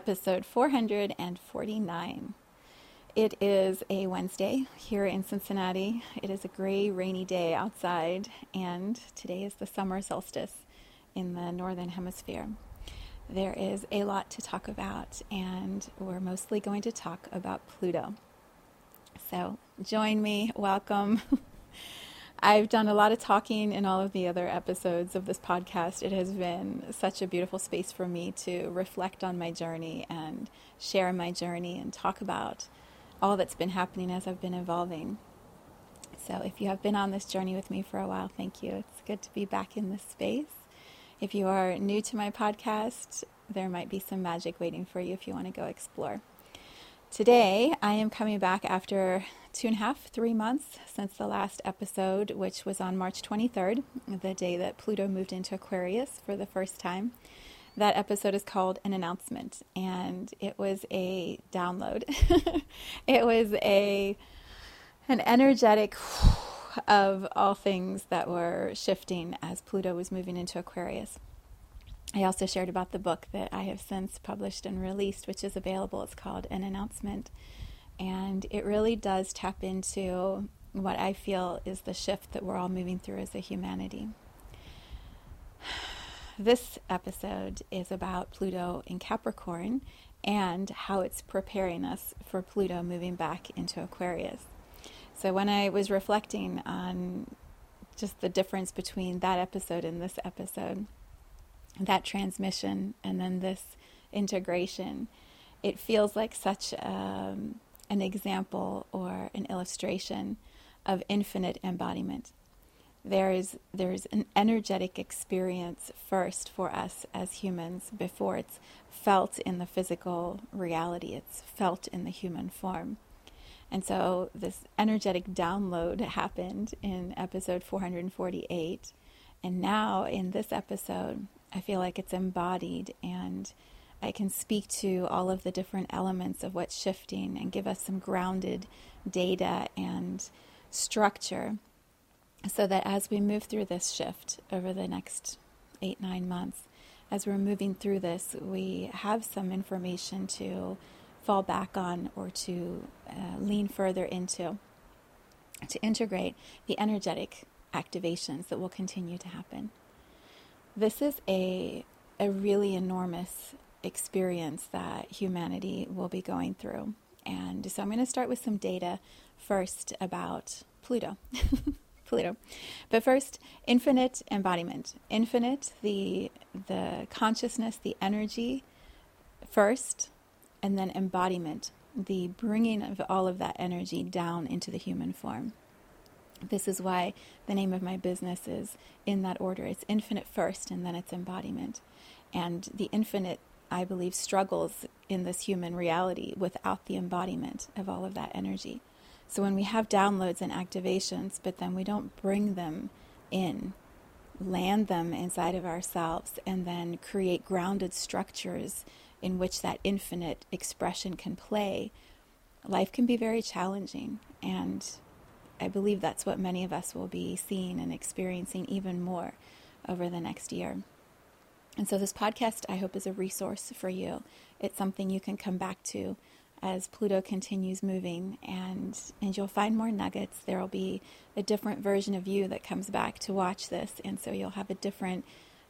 Episode 449. It is a Wednesday here in Cincinnati. It is a gray, rainy day outside, and today is the summer solstice in the Northern Hemisphere. There is a lot to talk about, and we're mostly going to talk about Pluto. So join me, welcome. I've done a lot of talking in all of the other episodes of this podcast. It has been such a beautiful space for me to reflect on my journey and share my journey and talk about all that's been happening as I've been evolving. So, if you have been on this journey with me for a while, thank you. It's good to be back in this space. If you are new to my podcast, there might be some magic waiting for you if you want to go explore. Today, I am coming back after two and a half, three months since the last episode, which was on March 23rd, the day that Pluto moved into Aquarius for the first time. That episode is called An Announcement, and it was a download. it was a an energetic of all things that were shifting as Pluto was moving into Aquarius. I also shared about the book that I have since published and released, which is available. It's called An Announcement. And it really does tap into what I feel is the shift that we're all moving through as a humanity. This episode is about Pluto in Capricorn and how it's preparing us for Pluto moving back into Aquarius. So, when I was reflecting on just the difference between that episode and this episode, that transmission and then this integration, it feels like such um, an example or an illustration of infinite embodiment. There is there's an energetic experience first for us as humans before it's felt in the physical reality. It's felt in the human form. And so this energetic download happened in episode 448. And now in this episode, I feel like it's embodied and I can speak to all of the different elements of what's shifting and give us some grounded data and structure so that as we move through this shift over the next eight, nine months, as we're moving through this, we have some information to fall back on or to uh, lean further into to integrate the energetic activations that will continue to happen. This is a, a really enormous experience that humanity will be going through. And so I'm going to start with some data first about Pluto. Pluto. But first, infinite embodiment. Infinite, the the consciousness, the energy first, and then embodiment, the bringing of all of that energy down into the human form. This is why the name of my business is in that order. It's infinite first, and then it's embodiment. And the infinite, I believe, struggles in this human reality without the embodiment of all of that energy. So when we have downloads and activations, but then we don't bring them in, land them inside of ourselves, and then create grounded structures in which that infinite expression can play, life can be very challenging. And I believe that's what many of us will be seeing and experiencing even more over the next year. And so, this podcast, I hope, is a resource for you. It's something you can come back to as Pluto continues moving, and, and you'll find more nuggets. There will be a different version of you that comes back to watch this, and so you'll have a different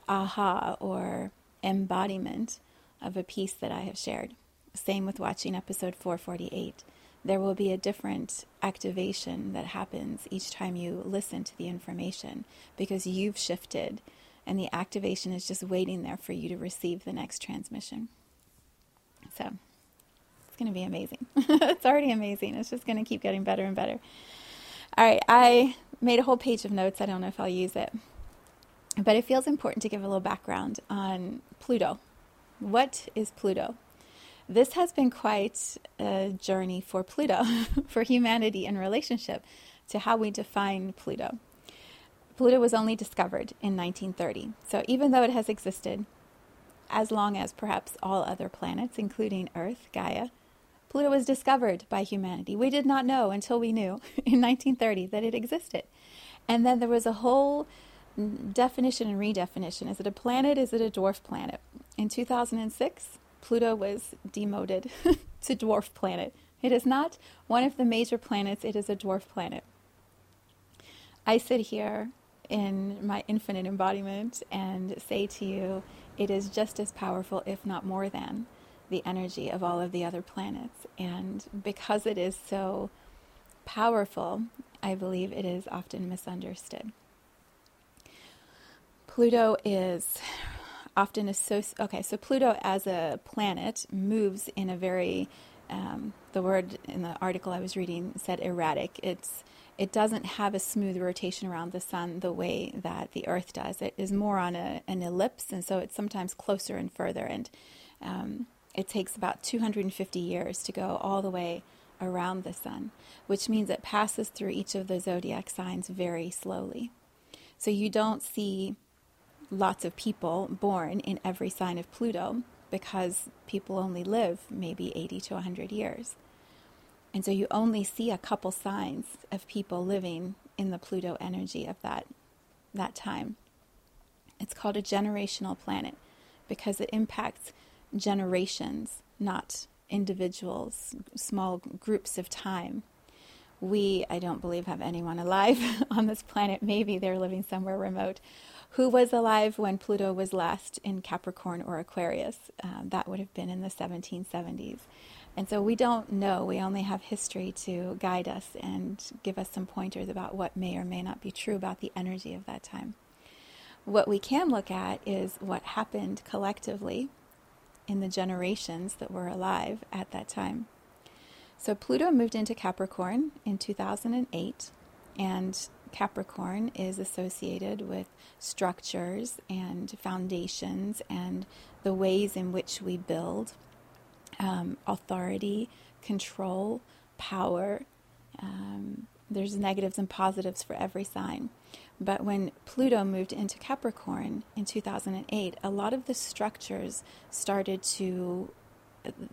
aha or embodiment of a piece that I have shared. Same with watching episode 448 there will be a different activation that happens each time you listen to the information because you've shifted and the activation is just waiting there for you to receive the next transmission. So it's going to be amazing. it's already amazing. It's just going to keep getting better and better. All right, I made a whole page of notes. I don't know if I'll use it. But it feels important to give a little background on Pluto. What is Pluto? This has been quite a journey for Pluto, for humanity in relationship to how we define Pluto. Pluto was only discovered in 1930. So even though it has existed as long as perhaps all other planets, including Earth, Gaia, Pluto was discovered by humanity. We did not know until we knew in 1930 that it existed. And then there was a whole definition and redefinition. Is it a planet? Is it a dwarf planet? In 2006, Pluto was demoted to dwarf planet. It is not one of the major planets, it is a dwarf planet. I sit here in my infinite embodiment and say to you, it is just as powerful, if not more than, the energy of all of the other planets. And because it is so powerful, I believe it is often misunderstood. Pluto is often associated. Okay, so Pluto as a planet moves in a very, um, the word in the article I was reading said erratic. It's it doesn't have a smooth rotation around the sun the way that the Earth does. It is more on a, an ellipse, and so it's sometimes closer and further. And um, it takes about 250 years to go all the way around the sun, which means it passes through each of the zodiac signs very slowly. So you don't see lots of people born in every sign of Pluto because people only live maybe 80 to 100 years. And so you only see a couple signs of people living in the Pluto energy of that, that time. It's called a generational planet because it impacts generations, not individuals, small groups of time. We, I don't believe, have anyone alive on this planet. Maybe they're living somewhere remote. Who was alive when Pluto was last in Capricorn or Aquarius? Um, that would have been in the 1770s. And so we don't know. We only have history to guide us and give us some pointers about what may or may not be true about the energy of that time. What we can look at is what happened collectively in the generations that were alive at that time. So Pluto moved into Capricorn in 2008, and Capricorn is associated with structures and foundations and the ways in which we build um, authority, control, power. Um, there's negatives and positives for every sign. But when Pluto moved into Capricorn in 2008, a lot of the structures started to,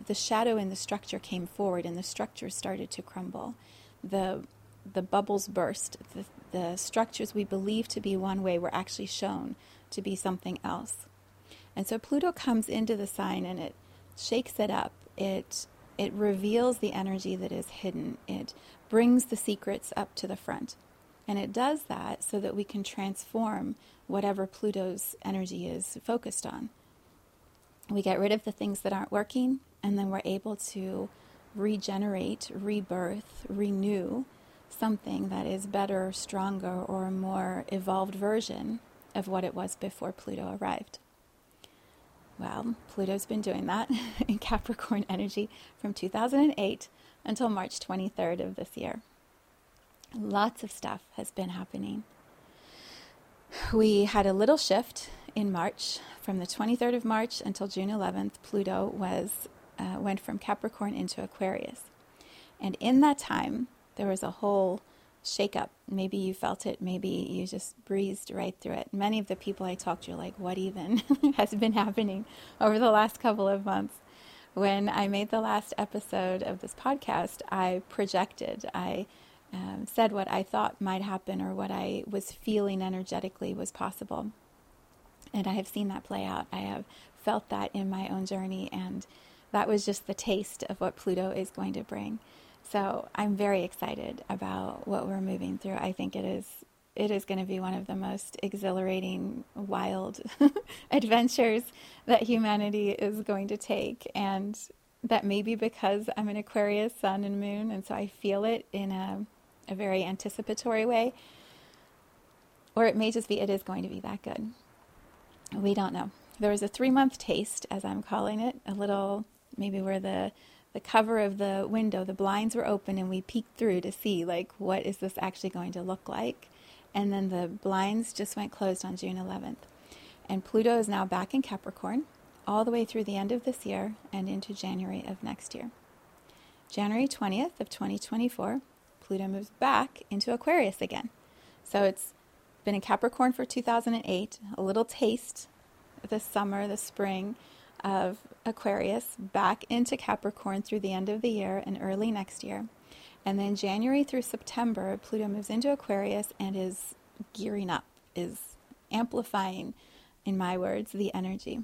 the shadow in the structure came forward and the structure started to crumble. The, the bubbles burst. The, the structures we believed to be one way were actually shown to be something else. And so Pluto comes into the sign and it shakes it up. It it reveals the energy that is hidden. It brings the secrets up to the front. And it does that so that we can transform whatever Pluto's energy is focused on. We get rid of the things that aren't working, and then we're able to regenerate, rebirth, renew something that is better, stronger, or a more evolved version of what it was before Pluto arrived. Well, Pluto's been doing that in Capricorn energy from 2008 until March 23rd of this year. Lots of stuff has been happening. We had a little shift in March. From the 23rd of March until June 11th, Pluto was uh, went from Capricorn into Aquarius. And in that time, there was a whole shakeup. Maybe you felt it, maybe you just breezed right through it. Many of the people I talked to are like, what even has been happening over the last couple of months? When I made the last episode of this podcast, I projected, I um, said what I thought might happen or what I was feeling energetically was possible. And I have seen that play out. I have felt that in my own journey, and that was just the taste of what Pluto is going to bring. So I'm very excited about what we're moving through. I think it is it is going to be one of the most exhilarating, wild adventures that humanity is going to take, and that maybe because I'm an Aquarius sun and moon, and so I feel it in a a very anticipatory way, or it may just be it is going to be that good. We don't know. There was a three month taste, as I'm calling it, a little maybe where the the cover of the window, the blinds were open, and we peeked through to see, like, what is this actually going to look like? And then the blinds just went closed on June 11th. And Pluto is now back in Capricorn all the way through the end of this year and into January of next year. January 20th of 2024, Pluto moves back into Aquarius again. So it's been in Capricorn for 2008, a little taste this summer, the spring of Aquarius, back into Capricorn through the end of the year and early next year. And then January through September, Pluto moves into Aquarius and is gearing up, is amplifying, in my words, the energy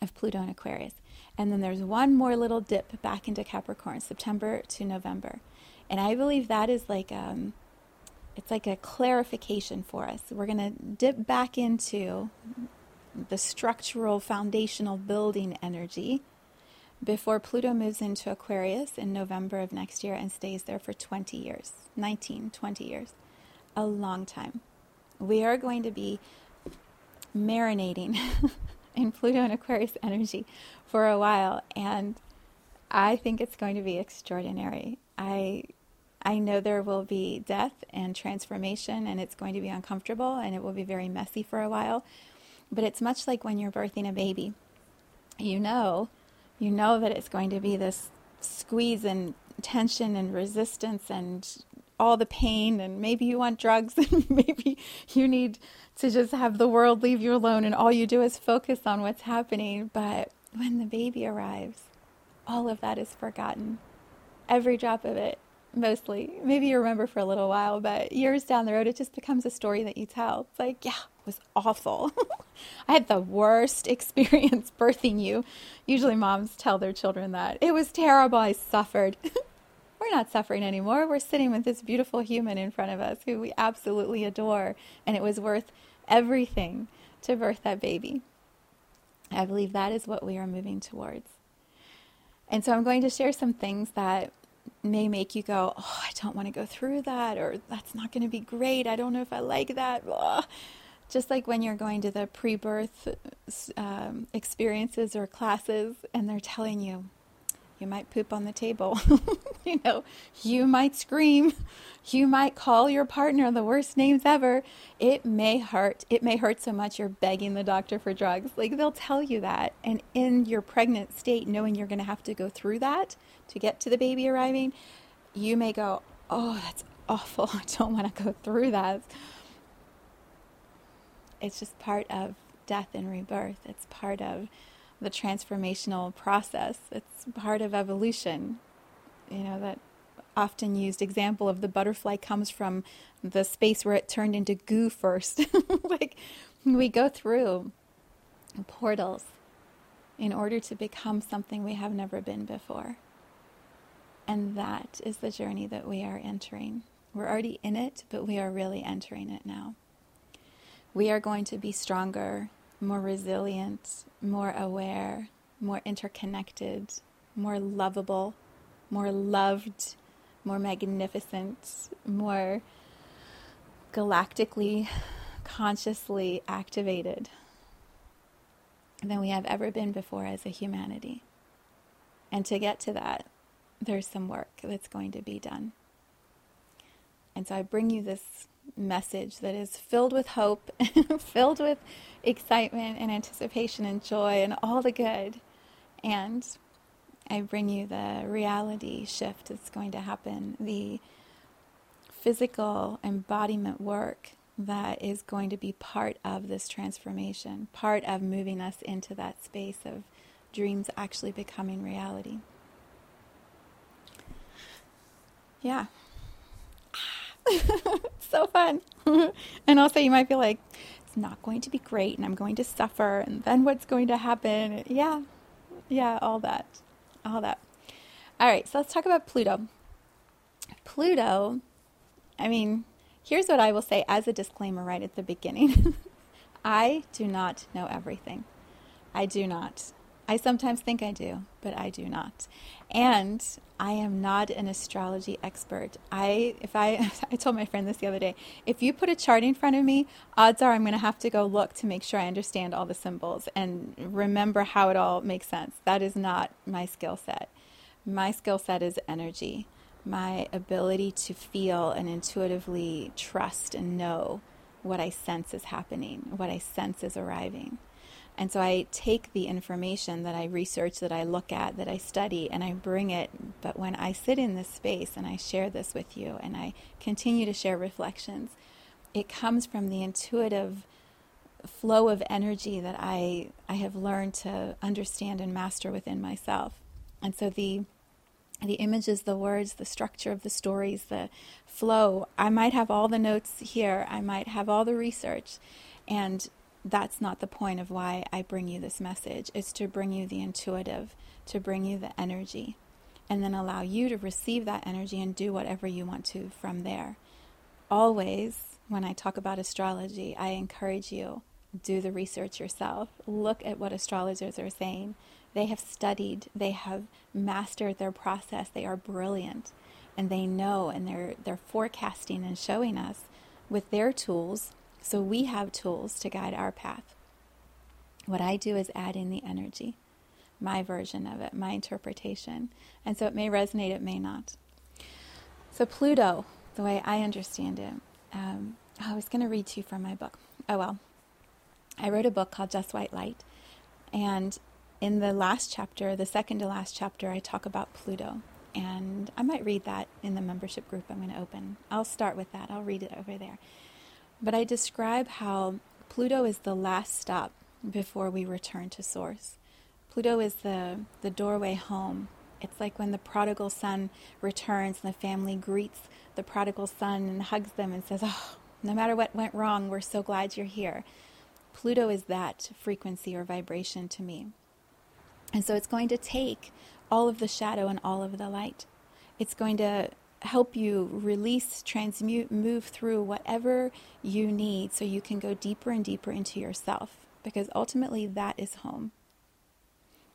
of Pluto and Aquarius. And then there's one more little dip back into Capricorn, September to November. And I believe that is like um, it's like a clarification for us. We're going to dip back into the structural foundational building energy before Pluto moves into Aquarius in November of next year and stays there for 20 years, 19, 20 years, a long time. We are going to be marinating in Pluto and Aquarius energy for a while, and I think it's going to be extraordinary. I I know there will be death and transformation, and it's going to be uncomfortable and it will be very messy for a while. But it's much like when you're birthing a baby. You know, you know that it's going to be this squeeze and tension and resistance and all the pain, and maybe you want drugs, and maybe you need to just have the world leave you alone, and all you do is focus on what's happening. But when the baby arrives, all of that is forgotten. Every drop of it mostly. Maybe you remember for a little while, but years down the road, it just becomes a story that you tell. It's like, yeah, it was awful. I had the worst experience birthing you. Usually, moms tell their children that. It was terrible. I suffered. We're not suffering anymore. We're sitting with this beautiful human in front of us who we absolutely adore, and it was worth everything to birth that baby. I believe that is what we are moving towards. And so I'm going to share some things that may make you go, Oh, I don't want to go through that, or that's not going to be great. I don't know if I like that. Ugh. Just like when you're going to the pre birth um, experiences or classes and they're telling you, you might poop on the table. you know, you might scream. You might call your partner the worst names ever. It may hurt. It may hurt so much you're begging the doctor for drugs. Like they'll tell you that. And in your pregnant state, knowing you're going to have to go through that to get to the baby arriving, you may go, Oh, that's awful. I don't want to go through that. It's just part of death and rebirth. It's part of the transformational process. It's part of evolution. You know, that often used example of the butterfly comes from the space where it turned into goo first. like we go through portals in order to become something we have never been before. And that is the journey that we are entering. We're already in it, but we are really entering it now. We are going to be stronger more resilient, more aware, more interconnected, more lovable, more loved, more magnificent, more galactically, consciously activated than we have ever been before as a humanity. And to get to that, there's some work that's going to be done. And so I bring you this message that is filled with hope, filled with excitement and anticipation and joy and all the good. And I bring you the reality shift that's going to happen, the physical embodiment work that is going to be part of this transformation, part of moving us into that space of dreams actually becoming reality. Yeah. so fun. and also, you might be like, it's not going to be great and I'm going to suffer. And then what's going to happen? Yeah. Yeah, all that. All that. All right, so let's talk about Pluto. Pluto, I mean, here's what I will say as a disclaimer right at the beginning I do not know everything. I do not. I sometimes think I do, but I do not. And I am not an astrology expert. I if I I told my friend this the other day, if you put a chart in front of me, odds are I'm going to have to go look to make sure I understand all the symbols and remember how it all makes sense. That is not my skill set. my skill set is energy, my ability to feel and intuitively trust and know what I sense is happening, what I sense is arriving. And so I take the information that I research, that I look at, that I study, and I bring it. But when I sit in this space and I share this with you and I continue to share reflections, it comes from the intuitive flow of energy that I, I have learned to understand and master within myself. And so the the images, the words, the structure of the stories, the flow. I might have all the notes here, I might have all the research, and that's not the point of why I bring you this message. It's to bring you the intuitive, to bring you the energy, and then allow you to receive that energy and do whatever you want to from there. Always, when I talk about astrology, I encourage you do the research yourself. Look at what astrologers are saying. They have studied, they have mastered their process, they are brilliant, and they know and they're they're forecasting and showing us with their tools. So we have tools to guide our path. What I do is add in the energy, my version of it, my interpretation. And so it may resonate, it may not. So Pluto, the way I understand it, um, oh, I was going to read to you from my book. Oh well. I wrote a book called Just White Light. And in the last chapter, the second to last chapter, I talk about Pluto. And I might read that in the membership group I'm going to open. I'll start with that, I'll read it over there. But I describe how Pluto is the last stop before we return to Source. Pluto is the, the doorway home. It's like when the prodigal son returns and the family greets the prodigal son and hugs them and says, Oh, no matter what went wrong, we're so glad you're here. Pluto is that frequency or vibration to me. And so it's going to take all of the shadow and all of the light. It's going to help you release, transmute, move through whatever you need so you can go deeper and deeper into yourself because ultimately that is home.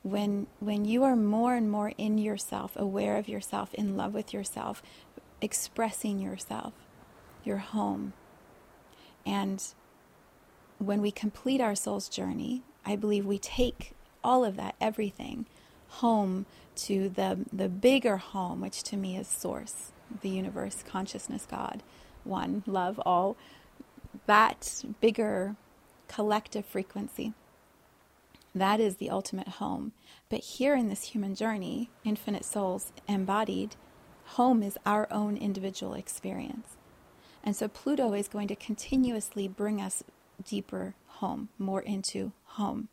When when you are more and more in yourself, aware of yourself, in love with yourself, expressing yourself, your home. And when we complete our soul's journey, I believe we take all of that, everything, home to the, the bigger home, which to me is source, the universe, consciousness, God, one, love, all. That bigger collective frequency. That is the ultimate home. But here in this human journey, infinite souls embodied, home is our own individual experience. And so Pluto is going to continuously bring us deeper home, more into home.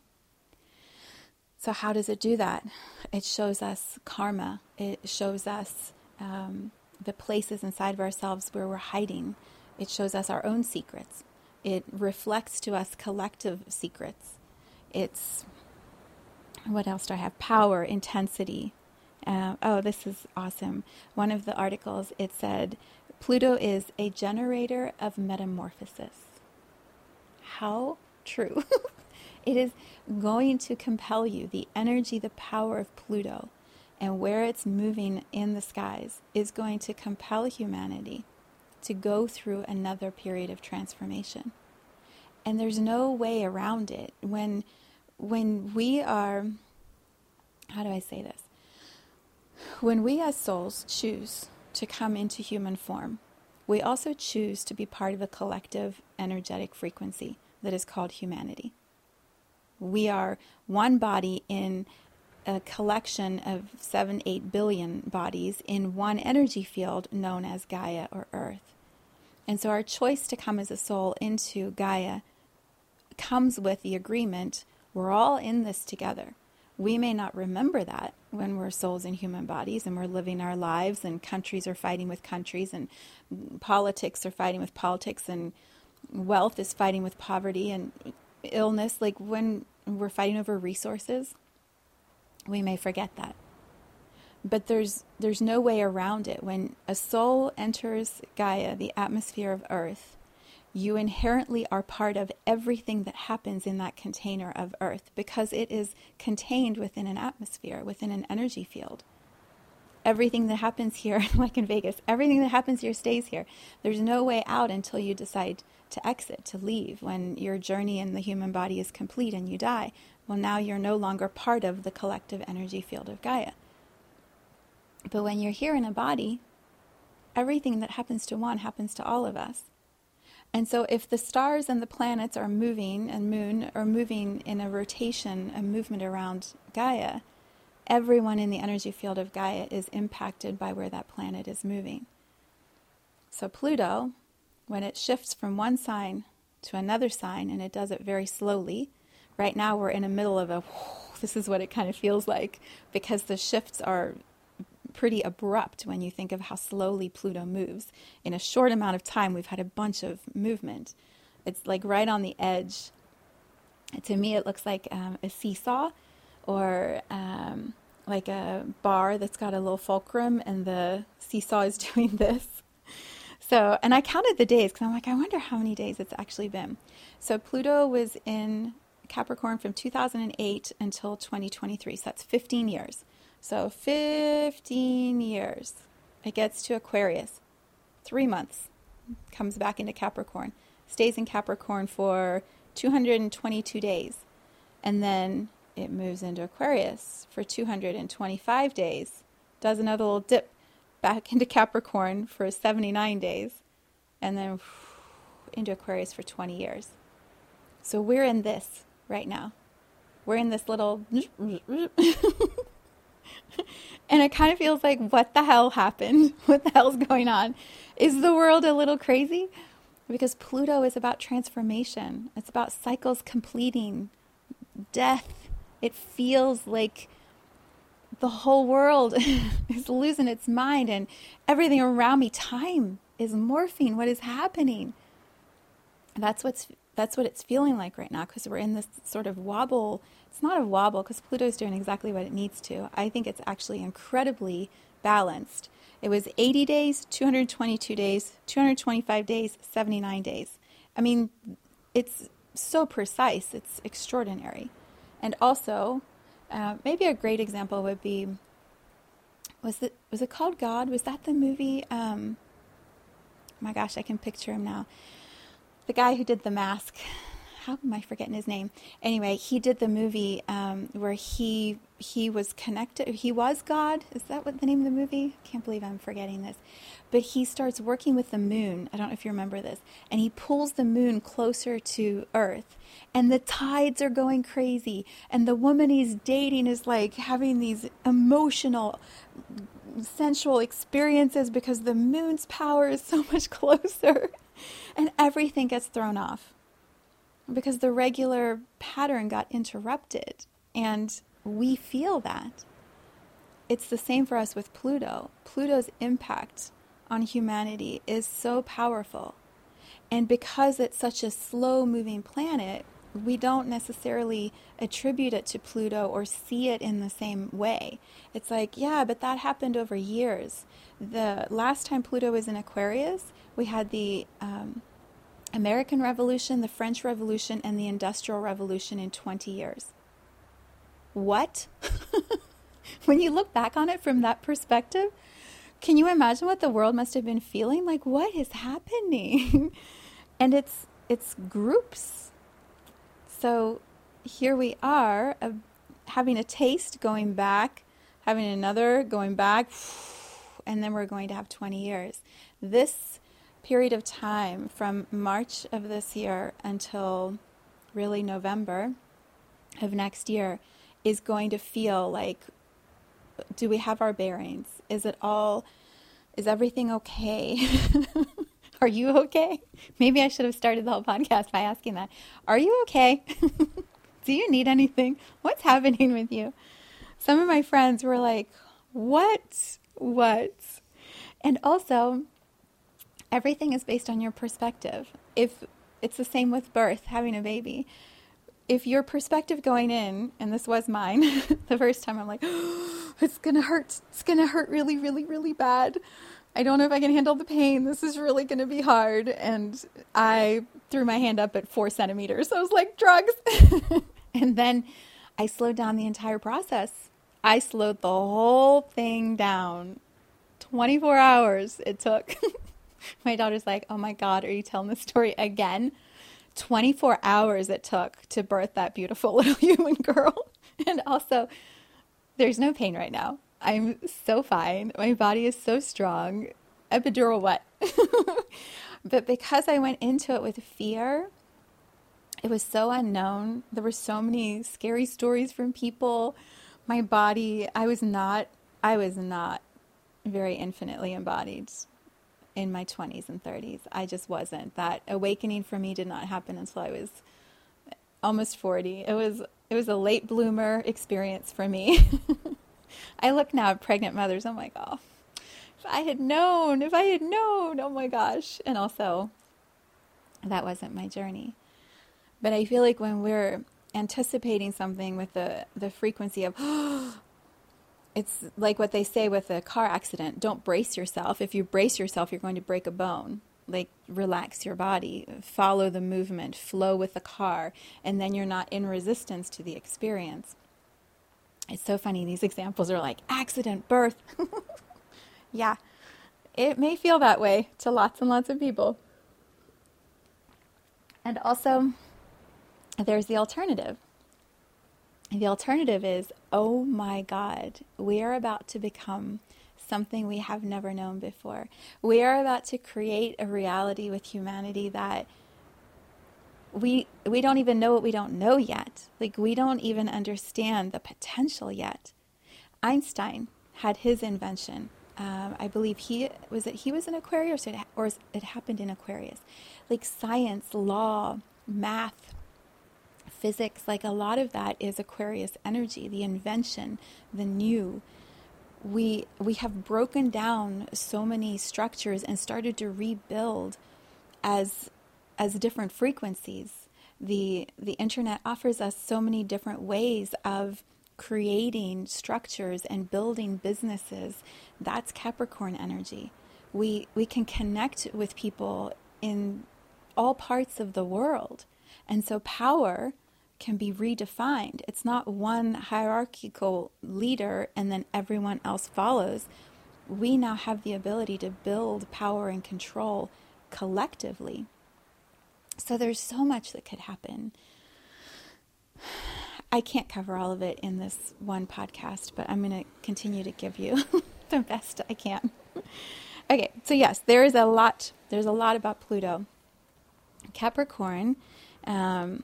So, how does it do that? It shows us karma, it shows us um, the places inside of ourselves where we're hiding, it shows us our own secrets, it reflects to us collective secrets. It's what else do I have? Power, intensity. Uh, oh, this is awesome. One of the articles it said Pluto is a generator of metamorphosis how true. it is going to compel you. The energy, the power of Pluto, and where it's moving in the skies is going to compel humanity to go through another period of transformation. And there's no way around it. When when we are how do I say this? When we as souls choose to come into human form, we also choose to be part of a collective energetic frequency that is called humanity. We are one body in a collection of seven, eight billion bodies in one energy field known as Gaia or Earth. And so our choice to come as a soul into Gaia comes with the agreement we're all in this together. We may not remember that when we're souls in human bodies and we're living our lives, and countries are fighting with countries, and politics are fighting with politics, and wealth is fighting with poverty and illness, like when we're fighting over resources, we may forget that. But there's there's no way around it. When a soul enters Gaia, the atmosphere of Earth, you inherently are part of everything that happens in that container of Earth because it is contained within an atmosphere, within an energy field everything that happens here, like in Vegas, everything that happens here stays here. There's no way out until you decide to exit, to leave, when your journey in the human body is complete and you die. Well, now you're no longer part of the collective energy field of Gaia. But when you're here in a body, everything that happens to one happens to all of us. And so if the stars and the planets are moving and moon are moving in a rotation, a movement around Gaia, everyone in the energy field of Gaia is impacted by where that planet is moving. So Pluto, when it shifts from one sign to another sign, and it does it very slowly, right now we're in the middle of a this is what it kind of feels like because the shifts are pretty abrupt when you think of how slowly Pluto moves. In a short amount of time, we've had a bunch of movement. It's like right on the edge. To me, it looks like um, a seesaw or um, like a bar that's got a little fulcrum, and the seesaw is doing this. So, and I counted the days because I'm like, I wonder how many days it's actually been. So, Pluto was in Capricorn from 2008 until 2023. So, that's 15 years. So 15 years. It gets to Aquarius. Three months. Comes back into Capricorn. Stays in Capricorn for 222 days. And then it moves into Aquarius for 225 days. Does another little dip back into Capricorn for 79 days. And then into Aquarius for 20 years. So we're in this right now. We're in this little and it kind of feels like, what the hell happened? What the hell's going on? Is the world a little crazy? Because Pluto is about transformation, it's about cycles completing, death. It feels like the whole world is losing its mind and everything around me, time is morphing. What is happening? That's what's that's what it's feeling like right now because we're in this sort of wobble it's not a wobble because Pluto is doing exactly what it needs to. I think it's actually incredibly balanced. It was 80 days, 222 days, 225 days, 79 days. I mean, it's so precise, it's extraordinary. And also, uh, maybe a great example would be was it was it called God? Was that the movie? Um, my gosh, I can picture him now. The guy who did the mask how am I forgetting his name? Anyway, he did the movie um, where he he was connected. He was God. Is that what the name of the movie? I can't believe I'm forgetting this. But he starts working with the moon. I don't know if you remember this. And he pulls the moon closer to Earth. And the tides are going crazy. And the woman he's dating is like having these emotional, sensual experiences because the moon's power is so much closer. And everything gets thrown off because the regular pattern got interrupted and we feel that. It's the same for us with Pluto. Pluto's impact on humanity is so powerful. And because it's such a slow moving planet, we don't necessarily attribute it to Pluto or see it in the same way. It's like, yeah, but that happened over years. The last time Pluto was in Aquarius, we had the um, American Revolution, the French Revolution, and the Industrial Revolution in 20 years. What? when you look back on it from that perspective, can you imagine what the world must have been feeling? Like, what is happening? and it's it's groups. So here we are, uh, having a taste, going back, having another, going back, and then we're going to have 20 years. This period of time from March of this year until really November of next year is going to feel like do we have our bearings? Is it all, is everything okay? Are you okay? Maybe I should have started the whole podcast by asking that. Are you okay? Do you need anything? What's happening with you? Some of my friends were like, What? What? And also, everything is based on your perspective. If it's the same with birth, having a baby. If your perspective going in, and this was mine, the first time I'm like, oh, it's gonna hurt. It's gonna hurt really, really, really bad. I don't know if I can handle the pain. This is really gonna be hard. And I threw my hand up at four centimeters. I was like, drugs. and then I slowed down the entire process. I slowed the whole thing down. 24 hours it took. my daughter's like, oh my God, are you telling this story again? 24 hours it took to birth that beautiful little human girl. and also, there's no pain right now. I'm so fine. My body is so strong. Epidural what? but because I went into it with fear, it was so unknown. There were so many scary stories from people. My body, I was not I was not very infinitely embodied in my 20s and 30s. I just wasn't. That awakening for me did not happen until I was almost 40. It was it was a late bloomer experience for me. I look now at pregnant mothers, I'm like, "Oh, if I had known, if I had known, oh my gosh." And also that wasn't my journey. But I feel like when we're anticipating something with the the frequency of oh, it's like what they say with a car accident don't brace yourself. If you brace yourself, you're going to break a bone. Like, relax your body, follow the movement, flow with the car, and then you're not in resistance to the experience. It's so funny. These examples are like accident, birth. yeah, it may feel that way to lots and lots of people. And also, there's the alternative. The alternative is, oh my God, we are about to become something we have never known before. We are about to create a reality with humanity that we we don't even know what we don't know yet. Like we don't even understand the potential yet. Einstein had his invention. Um, I believe he was it. He was in Aquarius, or it, or it happened in Aquarius. Like science, law, math, physics, like a lot of that is Aquarius energy, the invention, the new. We we have broken down so many structures and started to rebuild as as different frequencies. The the internet offers us so many different ways of creating structures and building businesses. That's Capricorn energy. We we can connect with people in all parts of the world. And so power can be redefined. It's not one hierarchical leader and then everyone else follows. We now have the ability to build power and control collectively. So there's so much that could happen. I can't cover all of it in this one podcast, but I'm going to continue to give you the best I can. okay, so yes, there is a lot. There's a lot about Pluto. Capricorn um,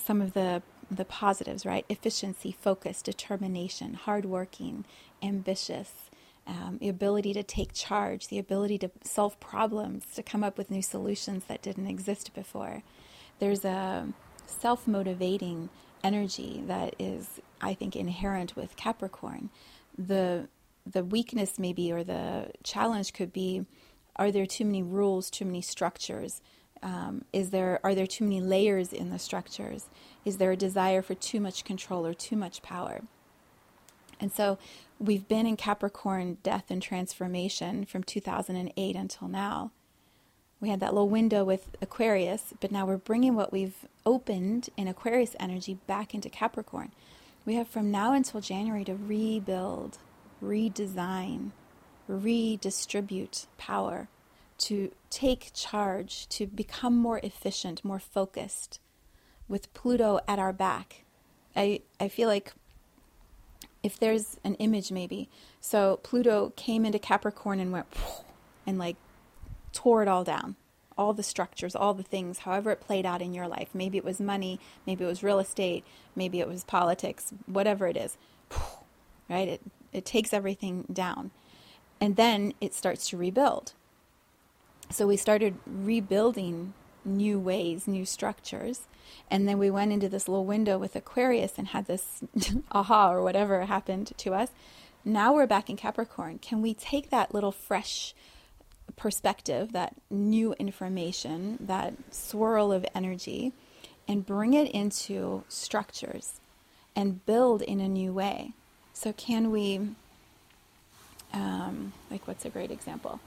some of the the positives, right? Efficiency, focus, determination, hardworking, ambitious, um, the ability to take charge, the ability to solve problems, to come up with new solutions that didn't exist before. There's a self motivating energy that is, I think, inherent with Capricorn. The the weakness maybe or the challenge could be are there too many rules, too many structures? Um, is there are there too many layers in the structures? Is there a desire for too much control or too much power? And so we've been in Capricorn death and transformation from 2008 until now. We had that little window with Aquarius, but now we're bringing what we've opened in Aquarius energy back into Capricorn. We have from now until January to rebuild, redesign, redistribute power to take charge, to become more efficient, more focused, with Pluto at our back. I, I feel like if there's an image, maybe. So Pluto came into Capricorn and went and like tore it all down. All the structures, all the things, however it played out in your life. Maybe it was money, maybe it was real estate, maybe it was politics, whatever it is. Right? It, it takes everything down. And then it starts to rebuild. So we started rebuilding new ways, new structures. And then we went into this little window with Aquarius and had this aha or whatever happened to us. Now we're back in Capricorn. Can we take that little fresh perspective, that new information, that swirl of energy, and bring it into structures and build in a new way? So, can we, um, like, what's a great example?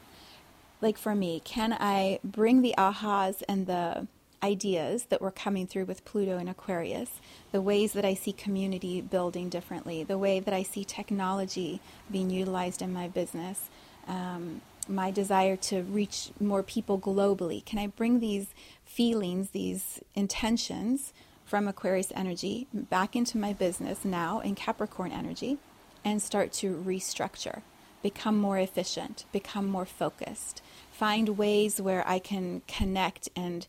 Like for me, can I bring the ahas and the ideas that were coming through with Pluto and Aquarius, the ways that I see community building differently, the way that I see technology being utilized in my business, um, my desire to reach more people globally. Can I bring these feelings, these intentions from Aquarius energy back into my business now in Capricorn energy? and start to restructure, become more efficient, become more focused, find ways where I can connect and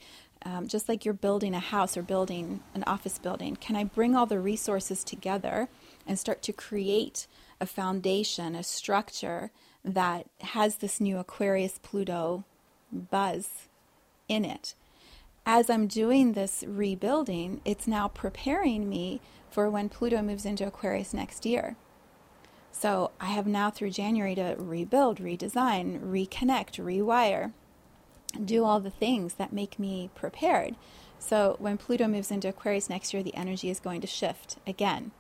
um, just like you're building a house or building an office building, can I bring all the resources together and start to create a foundation, a structure that has this new Aquarius Pluto buzz in it? As I'm doing this rebuilding, it's now preparing me for when Pluto moves into Aquarius next year. So I have now through January to rebuild, redesign, reconnect, rewire, do all the things that make me prepared. So when Pluto moves into Aquarius next year, the energy is going to shift again.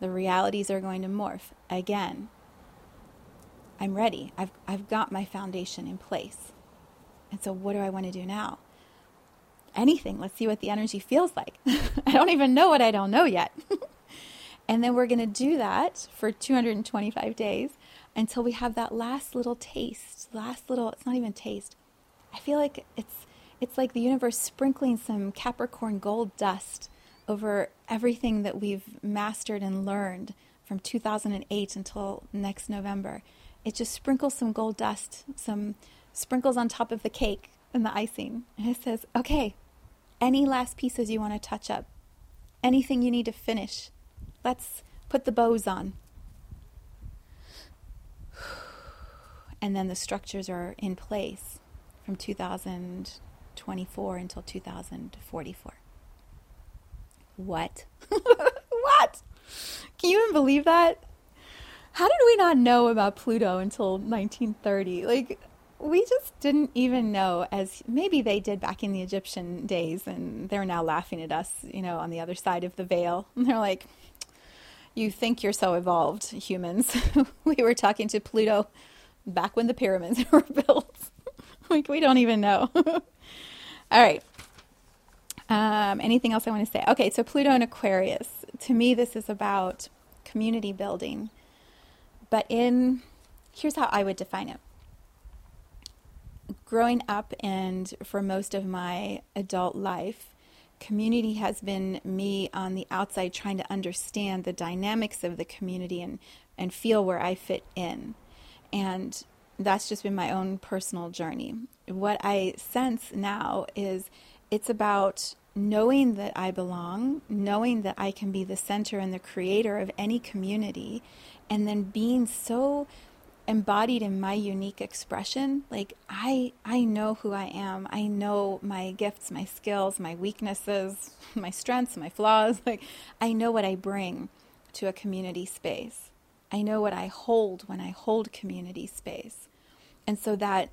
The realities are going to morph again. I'm ready. I've, I've got my foundation in place. And so, what do I want to do now? Anything. Let's see what the energy feels like. I don't even know what I don't know yet. And then we're going to do that for 225 days until we have that last little taste, last little, it's not even taste. I feel like it's it's like the universe sprinkling some Capricorn gold dust over everything that we've mastered and learned from 2008 until next November. It just sprinkles some gold dust, some sprinkles on top of the cake and the icing. And it says, okay, any last pieces you want to touch up, anything you need to finish, Let's put the bows on. And then the structures are in place from 2024 until 2044. What? what? Can you even believe that? How did we not know about Pluto until 1930? Like, we just didn't even know, as maybe they did back in the Egyptian days, and they're now laughing at us, you know, on the other side of the veil. And they're like, you think you're so evolved, humans. we were talking to Pluto back when the pyramids were built. like, we don't even know. All right. Um, anything else I want to say? Okay, so Pluto and Aquarius. To me, this is about community building. But in, here's how I would define it. Growing up and for most of my adult life, community has been me on the outside trying to understand the dynamics of the community and, and feel where I fit in. And that's just been my own personal journey. What I sense now is it's about knowing that I belong, knowing that I can be the center and the creator of any community, and then being so embodied in my unique expression like i i know who i am. I know my gifts my skills my weaknesses my strengths my flaws. Like i know what i bring to a community space. I know what i hold when i hold community space. And so that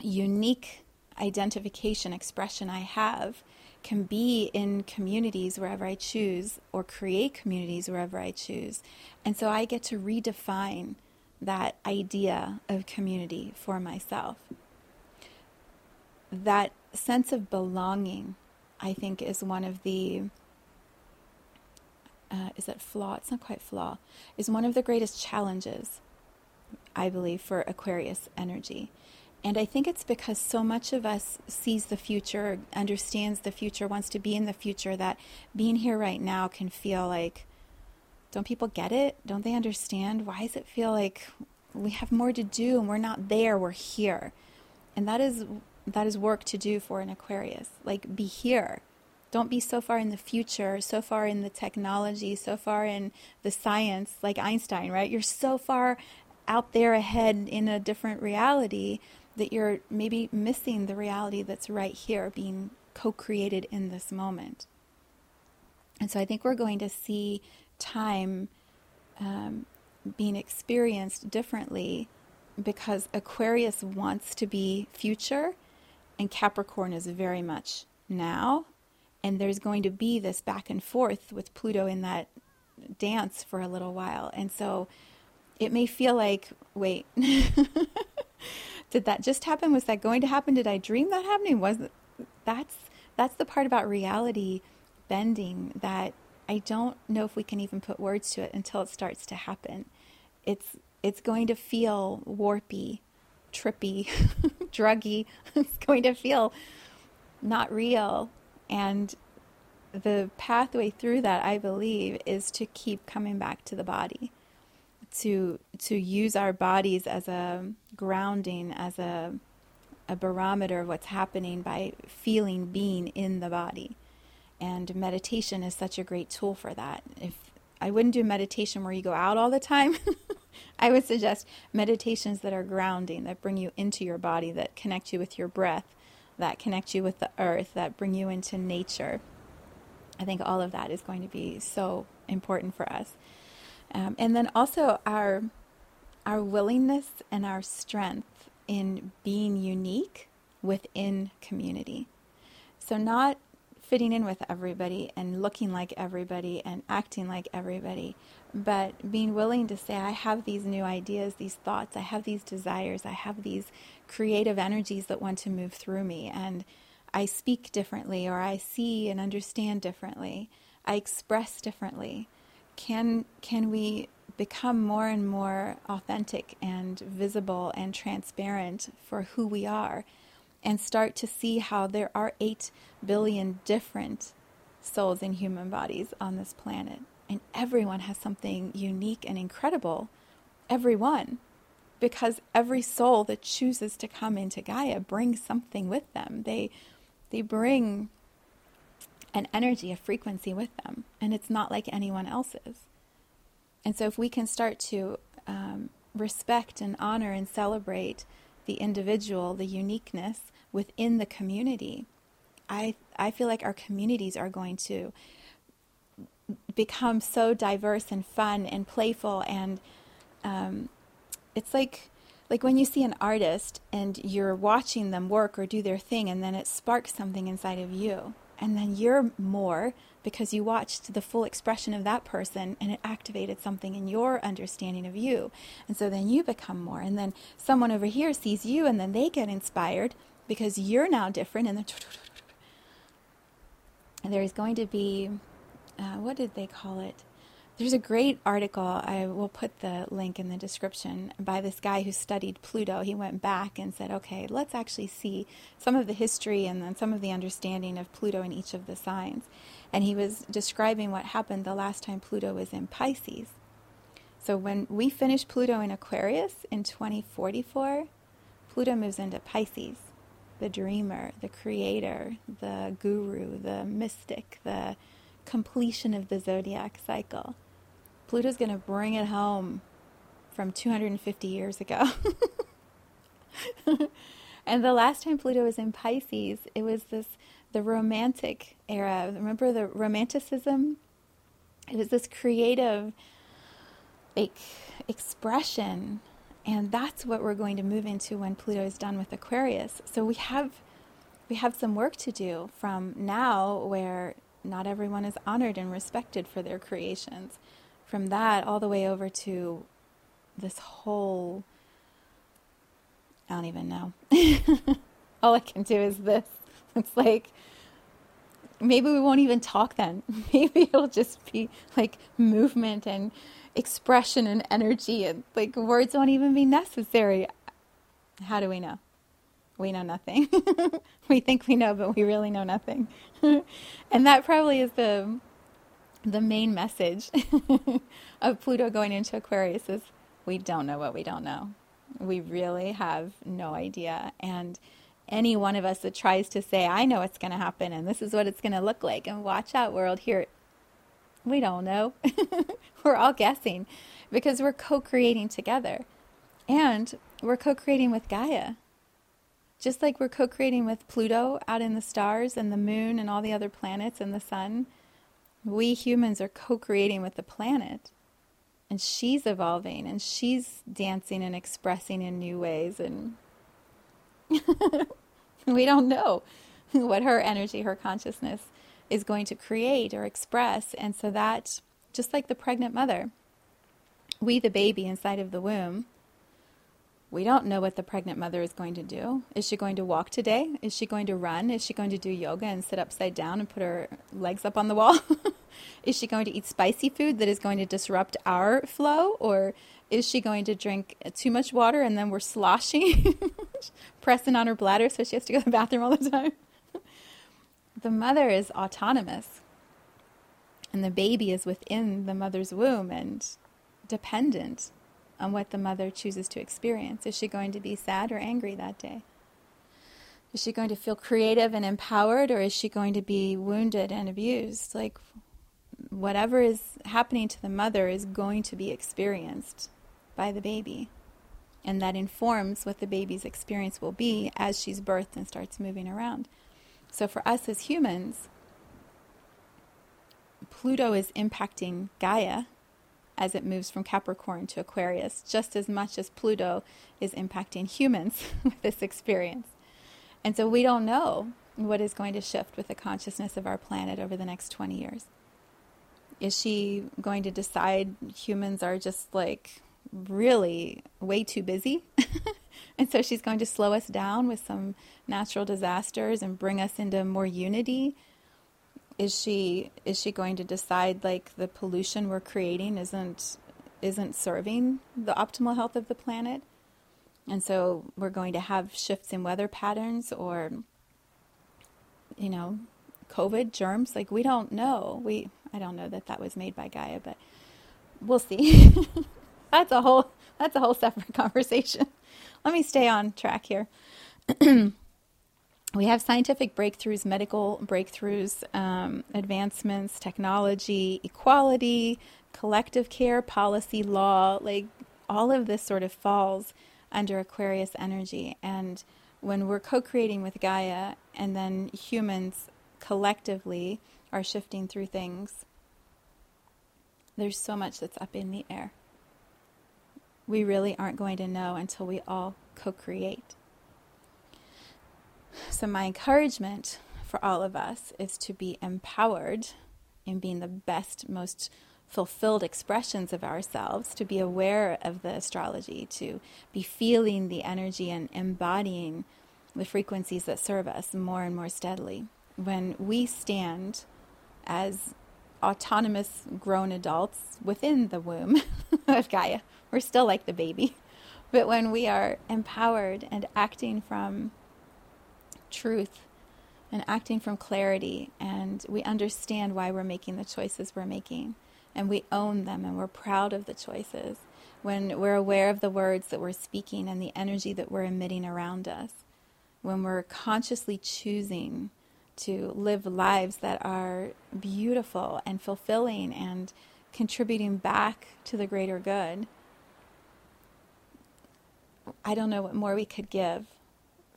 unique identification expression i have can be in communities wherever I choose or create communities wherever I choose. And so I get to redefine that idea of community for myself. That sense of belonging, I think, is one of the uh, is it flaw? It's not quite flaw. Is one of the greatest challenges, I believe, for Aquarius energy. And I think it's because so much of us sees the future, understands the future, wants to be in the future, that being here right now can feel like don't people get it? Don't they understand? Why does it feel like we have more to do and we're not there, we're here. And that is that is work to do for an Aquarius. Like be here. Don't be so far in the future, so far in the technology, so far in the science, like Einstein, right? You're so far out there ahead in a different reality that you're maybe missing the reality that's right here being co created in this moment. And so I think we're going to see time um, being experienced differently because Aquarius wants to be future and Capricorn is very much now. And there's going to be this back and forth with Pluto in that dance for a little while. And so it may feel like, wait, did that just happen? Was that going to happen? Did I dream that happening? Was that's that's the part about reality bending that I don't know if we can even put words to it until it starts to happen. It's it's going to feel warpy, trippy, druggy. It's going to feel not real. And the pathway through that, I believe, is to keep coming back to the body. to to use our bodies as a grounding, as a a barometer of what's happening by feeling being in the body. And meditation is such a great tool for that. If I wouldn't do meditation where you go out all the time, I would suggest meditations that are grounding, that bring you into your body, that connect you with your breath, that connect you with the earth, that bring you into nature. I think all of that is going to be so important for us. Um, and then also our our willingness and our strength in being unique within community. So not fitting in with everybody and looking like everybody and acting like everybody, but being willing to say, I have these new ideas, these thoughts, I have these desires, I have these creative energies that want to move through me, and I speak differently, or I see and understand differently, I express differently. Can, can we become more and more authentic and visible and transparent for who we are and start to see how there are 8 billion different souls in human bodies on this planet? And everyone has something unique and incredible. Everyone. Because every soul that chooses to come into Gaia brings something with them. They, they bring an energy, a frequency with them. And it's not like anyone else's. And so if we can start to um, respect and honor and celebrate the individual, the uniqueness within the community, I, I feel like our communities are going to become so diverse and fun and playful and um, it's like like when you see an artist and you're watching them work or do their thing and then it sparks something inside of you and then you're more because you watched the full expression of that person and it activated something in your understanding of you. And so then you become more and then someone over here sees you and then they get inspired because you're now different and and there is going to be uh, what did they call it? There's a great article, I will put the link in the description, by this guy who studied Pluto. He went back and said, okay, let's actually see some of the history and then some of the understanding of Pluto in each of the signs. And he was describing what happened the last time Pluto was in Pisces. So when we finish Pluto in Aquarius in 2044, Pluto moves into Pisces the dreamer, the creator, the guru, the mystic, the completion of the zodiac cycle. Pluto's going to bring it home from 250 years ago. and the last time Pluto was in Pisces, it was this the romantic era. Remember the romanticism? It was this creative like expression and that's what we're going to move into when Pluto is done with Aquarius. So we have we have some work to do from now where not everyone is honored and respected for their creations. From that all the way over to this whole I don't even know. all I can do is this. It's like maybe we won't even talk then. Maybe it'll just be like movement and expression and energy and like words won't even be necessary. How do we know? We know nothing. we think we know, but we really know nothing. and that probably is the the main message of Pluto going into Aquarius is we don't know what we don't know. We really have no idea. And any one of us that tries to say, I know what's going to happen and this is what it's going to look like, and watch out, world, here, we don't know. we're all guessing because we're co creating together. And we're co creating with Gaia. Just like we're co creating with Pluto out in the stars and the moon and all the other planets and the sun, we humans are co creating with the planet. And she's evolving and she's dancing and expressing in new ways. And we don't know what her energy, her consciousness is going to create or express. And so that, just like the pregnant mother, we, the baby inside of the womb, we don't know what the pregnant mother is going to do. Is she going to walk today? Is she going to run? Is she going to do yoga and sit upside down and put her legs up on the wall? is she going to eat spicy food that is going to disrupt our flow? Or is she going to drink too much water and then we're sloshing, pressing on her bladder so she has to go to the bathroom all the time? The mother is autonomous and the baby is within the mother's womb and dependent on what the mother chooses to experience. Is she going to be sad or angry that day? Is she going to feel creative and empowered, or is she going to be wounded and abused? Like, whatever is happening to the mother is going to be experienced by the baby. And that informs what the baby's experience will be as she's birthed and starts moving around. So, for us as humans, Pluto is impacting Gaia as it moves from Capricorn to Aquarius, just as much as Pluto is impacting humans with this experience. And so we don't know what is going to shift with the consciousness of our planet over the next 20 years. Is she going to decide humans are just like really way too busy? and so she's going to slow us down with some natural disasters and bring us into more unity? Is she is she going to decide like the pollution we're creating isn't isn't serving the optimal health of the planet? And so we're going to have shifts in weather patterns or, you know, COVID germs. Like we don't know. We I don't know that that was made by Gaia, but we'll see. that's a whole that's a whole separate conversation. Let me stay on track here. we have scientific breakthroughs, medical breakthroughs, um, advancements, technology, equality, collective care, policy, law. Like all of this sort of falls under Aquarius energy. And when we're co creating with Gaia, and then humans collectively are shifting through things, there's so much that's up in the air. We really aren't going to know until we all co create. So, my encouragement for all of us is to be empowered in being the best, most fulfilled expressions of ourselves, to be aware of the astrology, to be feeling the energy and embodying the frequencies that serve us more and more steadily. When we stand as autonomous grown adults within the womb of Gaia, we're still like the baby. But when we are empowered and acting from truth and acting from clarity, and we understand why we're making the choices we're making, and we own them and we're proud of the choices, when we're aware of the words that we're speaking and the energy that we're emitting around us, when we're consciously choosing to live lives that are beautiful and fulfilling and contributing back to the greater good. I don't know what more we could give,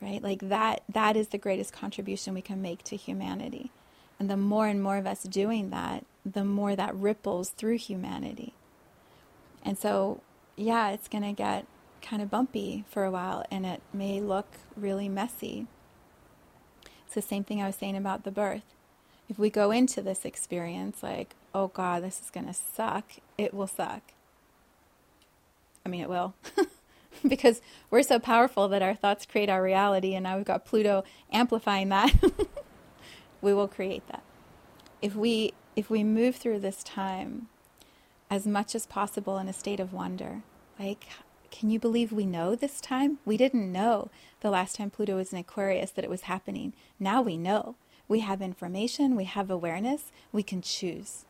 right? Like that that is the greatest contribution we can make to humanity. And the more and more of us doing that, the more that ripples through humanity. And so, yeah, it's going to get kind of bumpy for a while and it may look really messy. The same thing I was saying about the birth. If we go into this experience like, oh God, this is going to suck, it will suck. I mean, it will. because we're so powerful that our thoughts create our reality, and now we've got Pluto amplifying that. we will create that. If we if we move through this time as much as possible in a state of wonder, like, can you believe we know this time? We didn't know the last time Pluto was in Aquarius that it was happening. Now we know. We have information, we have awareness, we can choose.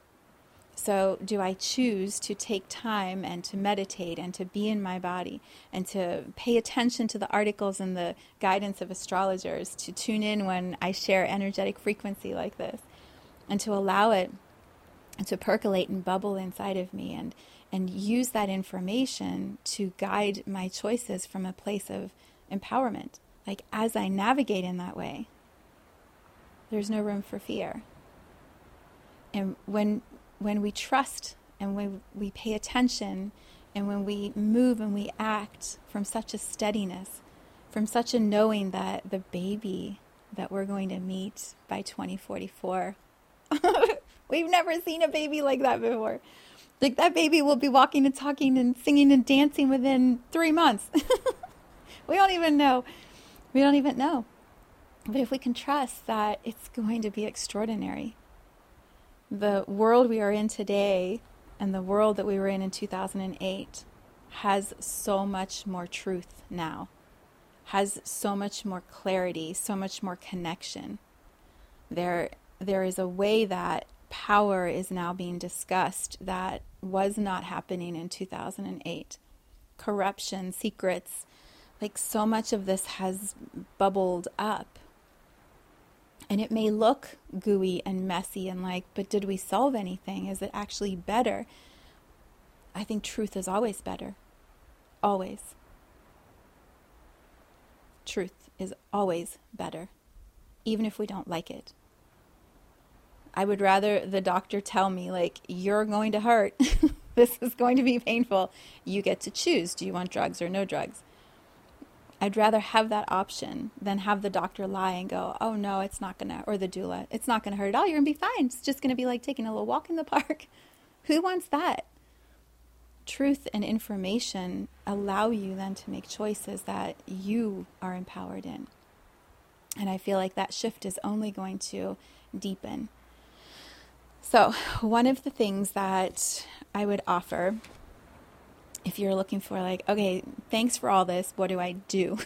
So, do I choose to take time and to meditate and to be in my body and to pay attention to the articles and the guidance of astrologers, to tune in when I share energetic frequency like this? and to allow it to percolate and bubble inside of me and and use that information to guide my choices from a place of empowerment like as i navigate in that way there's no room for fear and when when we trust and when we pay attention and when we move and we act from such a steadiness from such a knowing that the baby that we're going to meet by 2044 We've never seen a baby like that before. Like that baby will be walking and talking and singing and dancing within three months. we don't even know. We don't even know. But if we can trust that it's going to be extraordinary, the world we are in today and the world that we were in in 2008 has so much more truth now, has so much more clarity, so much more connection. There there is a way that power is now being discussed that was not happening in 2008. corruption, secrets. Like so much of this has bubbled up. And it may look gooey and messy and like, but did we solve anything? Is it actually better? I think truth is always better. Always. Truth is always better, even if we don't like it. I would rather the doctor tell me, like, you're going to hurt. this is going to be painful. You get to choose. Do you want drugs or no drugs? I'd rather have that option than have the doctor lie and go, oh no, it's not to, or the doula, it's not to hurt at all. You're to be fine. It's just to be like taking a little walk in the park. Who wants that? Truth and information allow you then to make choices that you are empowered in. And I feel like that shift is only going to deepen. So, one of the things that I would offer if you're looking for, like, okay, thanks for all this, what do I do?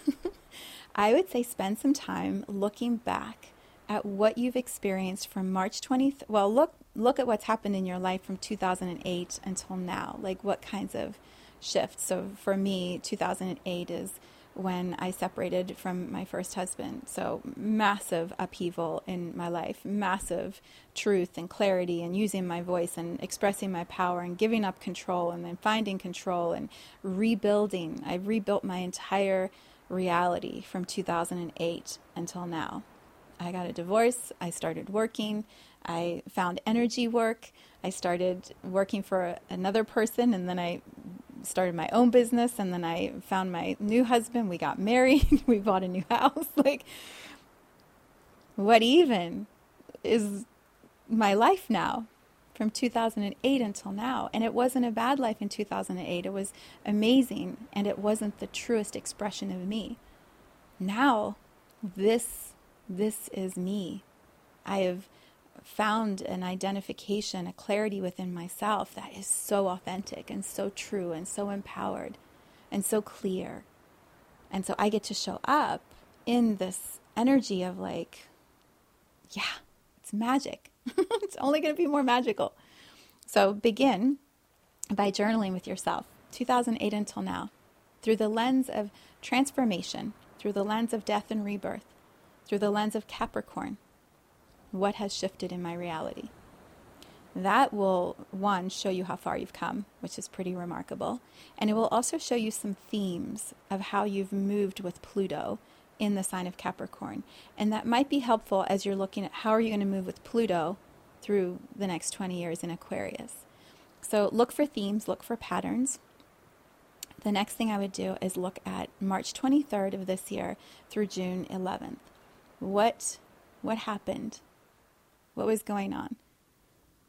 I would say spend some time looking back at what you've experienced from March 20th. Well, look look at what's happened in your life from 2008 until now. Like what kinds of shifts. So for me, 2008 is when I separated from my first husband. So, massive upheaval in my life, massive truth and clarity, and using my voice and expressing my power and giving up control and then finding control and rebuilding. I rebuilt my entire reality from 2008 until now. I got a divorce, I started working, I found energy work. I started working for another person and then I started my own business and then I found my new husband. We got married. we bought a new house. Like, what even is my life now from 2008 until now? And it wasn't a bad life in 2008. It was amazing and it wasn't the truest expression of me. Now, this this is me. I have found an identification, a clarity within myself that is so authentic and so true and so empowered and so clear. And so I get to show up in this energy of like, yeah, it's magic. it's only going to be more magical. So begin by journaling with yourself, 2008 until now, through the lens of transformation, through the lens of death and rebirth, through the lens of Capricorn, what has shifted in my reality? That will, one, show you how far you've come, which is pretty remarkable. And it will also show you some themes of how you've moved with Pluto in the sign of Capricorn. And that might be helpful as you're looking at how are you going to move with Pluto through the next 20 years in Aquarius. So look for themes, look for patterns. The next thing I would do is look at March 23rd of this year through June 11th. What what happened? What was going on?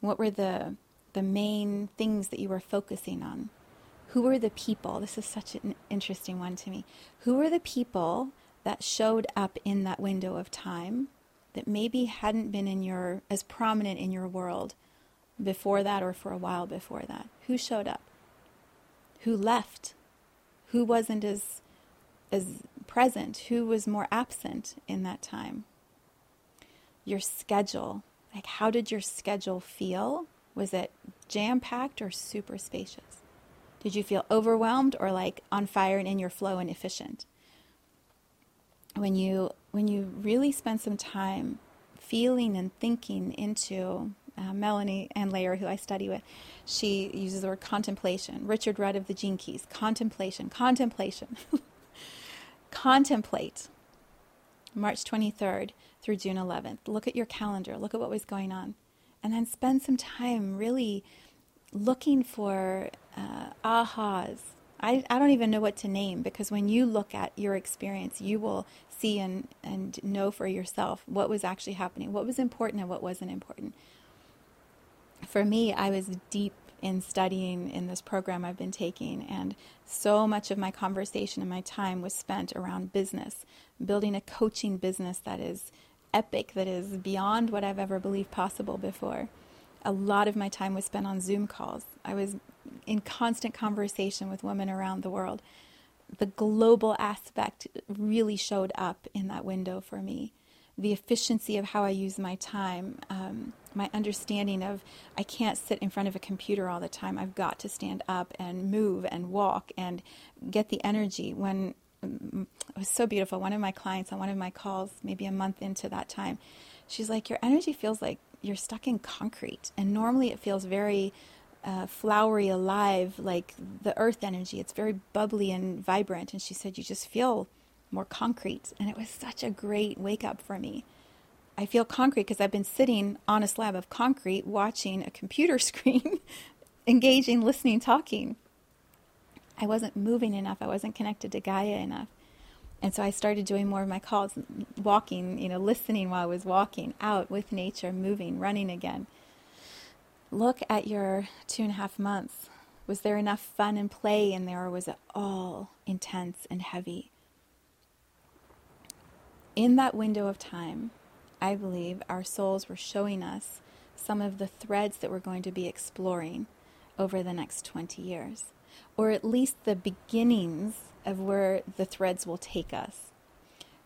What were the the main things that you were focusing on? Who were the people? This is such an interesting one to me. Who were the people that showed up in that window of time that maybe hadn't been in your as prominent in your world before that or for a while before that? Who showed up? Who left? Who wasn't as as present? Who was more absent in that time? Your schedule like, how did your schedule feel? Was it jam packed or super spacious? Did you feel overwhelmed or like on fire and in your flow and efficient? When you when you really spend some time feeling and thinking into uh, Melanie Ann Layer, who I study with, she uses the word contemplation. Richard Rudd of the Gene Keys, contemplation, contemplation. Contemplate. March 23rd through June 11th. Look at your calendar, look at what was going on, and then spend some time really looking for uh, ahas. I, I don't even know what to name because when you look at your experience, you will see and, and know for yourself what was actually happening, what was important and what wasn't important. For me, I was deep in studying in this program I've been taking, and so much of my conversation and my time was spent around business, building a coaching business that is epic that is beyond what I've ever believed possible before. A lot of my time was spent on Zoom calls. I was in constant conversation with women around the world. The global aspect really showed up in that window for me. the efficiency of how I use my time, um, my understanding of I can't sit in front of a computer all the time. I've got to stand up and move and walk and get the energy. When it was so beautiful, one of my clients on one of my calls, maybe a month into that time, she's like, Your energy feels like you're stuck in concrete. And normally it feels very uh, flowery, alive, like the earth energy. It's very bubbly and vibrant. And she said, You just feel more concrete. And it was such a great wake up for me. I feel concrete because I've been sitting on a slab of concrete watching a computer screen, engaging, listening, talking. I wasn't moving enough. I wasn't connected to Gaia enough. And so I started doing more of my calls, walking, you know, listening while I was walking out with nature, moving, running again. Look at your two and a half months. Was there enough fun and play in there, or was it all intense and heavy? in that window of time, I believe our souls were showing us some of the threads that we're going to be exploring over the next 20 years, or at least the beginnings of where the threads will take us.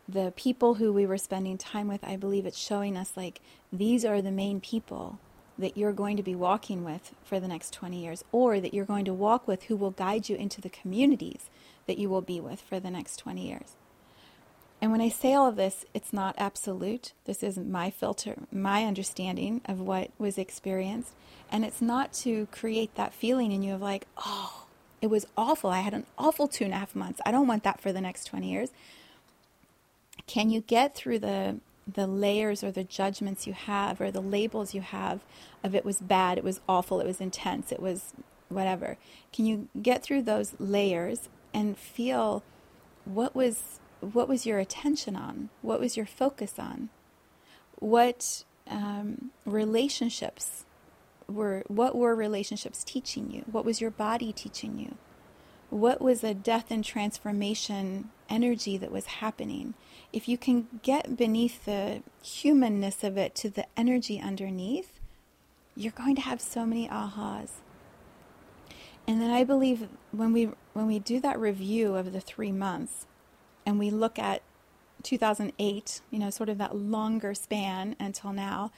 The people who we were spending time with, I believe it's showing us like these are the main people that you're going to be walking with for the next 20 years, or that you're going to walk with who will guide you into the communities that you will be with for the next 20 years. And when I say all of this, it's not absolute. This is my filter, my understanding of what was experienced. And it's not to create that feeling in you of like, oh, it was awful. I had an awful two and a half months. I don't want that for the next 20 years. Can you get through the the layers or the judgments you have or the labels you have of it was bad, it was awful, it was intense, it was whatever. Can you get through those layers and feel what was what was your attention on? What was your focus on? What um, relationships were, what were relationships teaching you? What was your body teaching you? What was a death and transformation energy that was happening? If you can get beneath the humanness of it to the energy underneath, you're going to have so many ahas. And then I believe when we when we do that review of the three months, and we look at 2008, you know, sort of that longer span until now,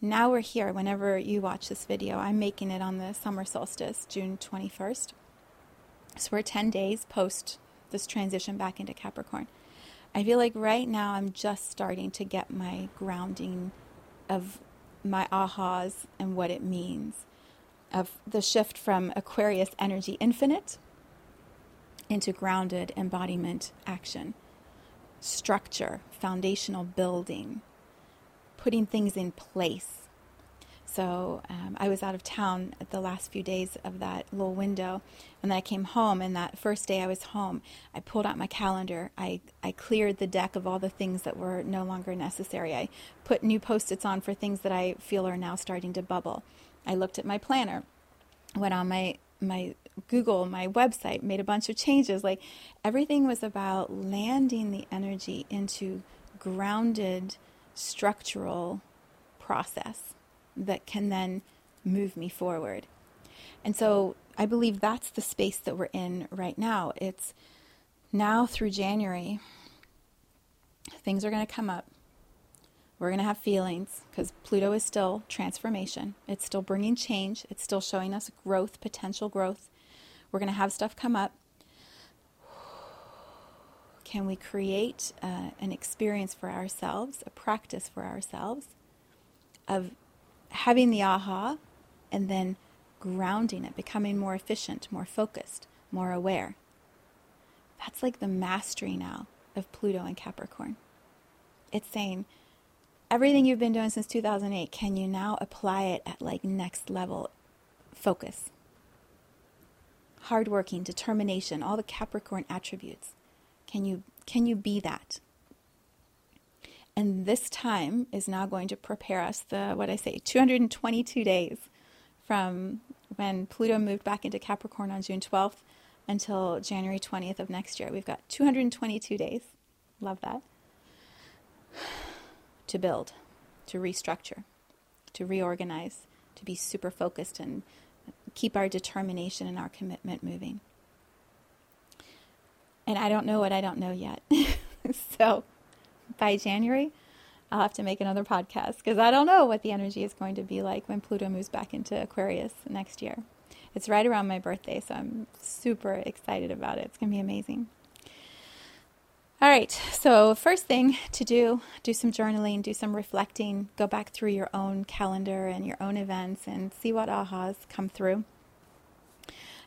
now we're here. Whenever you watch this video, I'm making it on the summer solstice, June 21st. So we're 10 days post this transition back into Capricorn. I feel like right now I'm just starting to get my grounding of my ahas and what it means, of the shift from Aquarius energy infinite into grounded embodiment action, structure, foundational building, putting things in place. So um, I was out of town at the last few days of that little window, and then I came home. And that first day I was home, I pulled out my calendar. I I cleared the deck of all the things that were no longer necessary. I put new post-its on for things that I feel are now starting to bubble. I looked at my planner, went on my my Google, my website, made a bunch of changes. Like everything was about landing the energy into grounded structural process that can then move me forward. And so I believe that's the space that we're in right now. It's now through January, things are going to come up. We're going to have feelings because Pluto is still transformation. It's still bringing change. It's still showing us growth, potential growth. We're going to have stuff come up. Can we create uh, an experience for ourselves, a practice for ourselves of having the aha and then grounding it, becoming more efficient, more focused, more aware? That's like the mastery now of Pluto and Capricorn. It's saying, everything you've been doing since 2008, can you now apply it at like next level focus? Hardworking, determination, all the Capricorn attributes. Can you can you be that? And this time is now going to prepare us the what I say 222 days from when Pluto moved back into Capricorn on June 12th until January 20th of next year. We've got 222 days. Love that to build, to restructure, to reorganize, to be super focused and keep our determination and our commitment moving. And I don't know what I don't know yet. so by January, I'll have to make another podcast because I don't know what the energy is going to be like when Pluto moves back into Aquarius next year. It's right around my birthday, so I'm super excited about it. It's going to be amazing. All right, so first thing to do, do some journaling, do some reflecting, go back through your own calendar and your own events and see what ahas come through.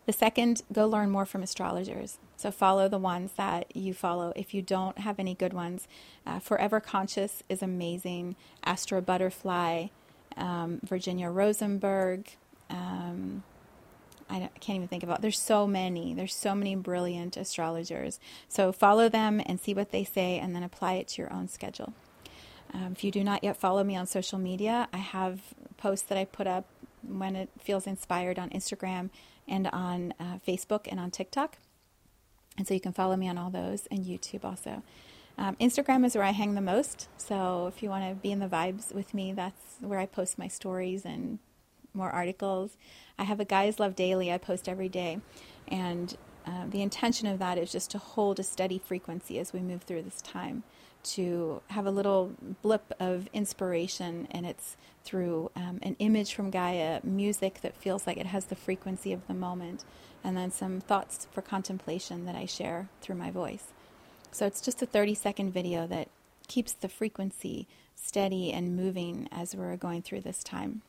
The second, go learn more from astrologers. So follow the ones that you follow. If you don't have any good ones, uh, Forever Conscious is amazing. Astro Butterfly, um, Virginia Rosenberg. Um, I, can't even think about. There's so many. There's so many brilliant astrologers. So follow them and see what they say, and then apply it to your own schedule. Um, if you do not yet follow me on social media, I have posts that I put up when it feels inspired on Instagram and on uh, Facebook and on TikTok. And so you can follow me on all those and YouTube also. Um, Instagram is where I hang the most. So if you want to be in the vibes with me, that's where I post my stories and more articles. I have a Gaia's Love Daily I post every day. And uh, the intention of that is just to hold a steady frequency as we move through this time, to have a little blip of inspiration, and it's through um, an image from Gaia, music that feels like it has the frequency of the moment, and then some thoughts for contemplation that I share through my voice. So it's just a 30 second video that keeps the frequency steady and moving as we're going through this time.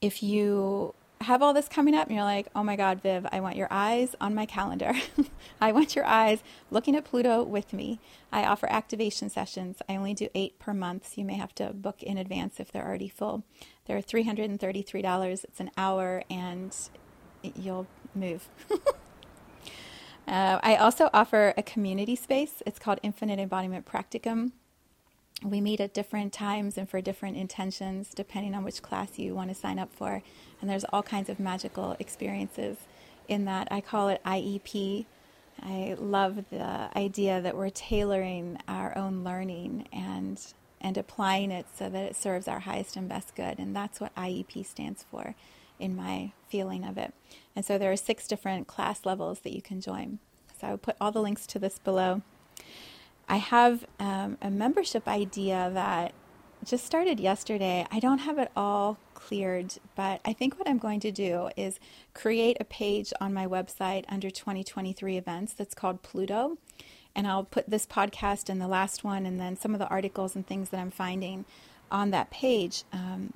If you have all this coming up and you're like, oh my God, Viv, I want your eyes on my calendar. I want your eyes looking at Pluto with me. I offer activation sessions. I only do eight per month. So you may have to book in advance if they're already full. They're $333. It's an hour and you'll move. uh, I also offer a community space. It's called Infinite Embodiment Practicum. We meet at different times and for different intentions, depending on which class you want to sign up for. And there's all kinds of magical experiences in that. I call it IEP. I love the idea that we're tailoring our own learning and and applying it so that it serves our highest and best good. And that's what IEP stands for in my feeling of it. And so there are six different class levels that you can join. So I will put all the links to this below. I have um, a membership idea that just started yesterday. I don't have it all cleared, but I think what I'm going to do is create a page on my website under 2023 events that's called Pluto. And I'll put this podcast and the last one, and then some of the articles and things that I'm finding on that page. Um,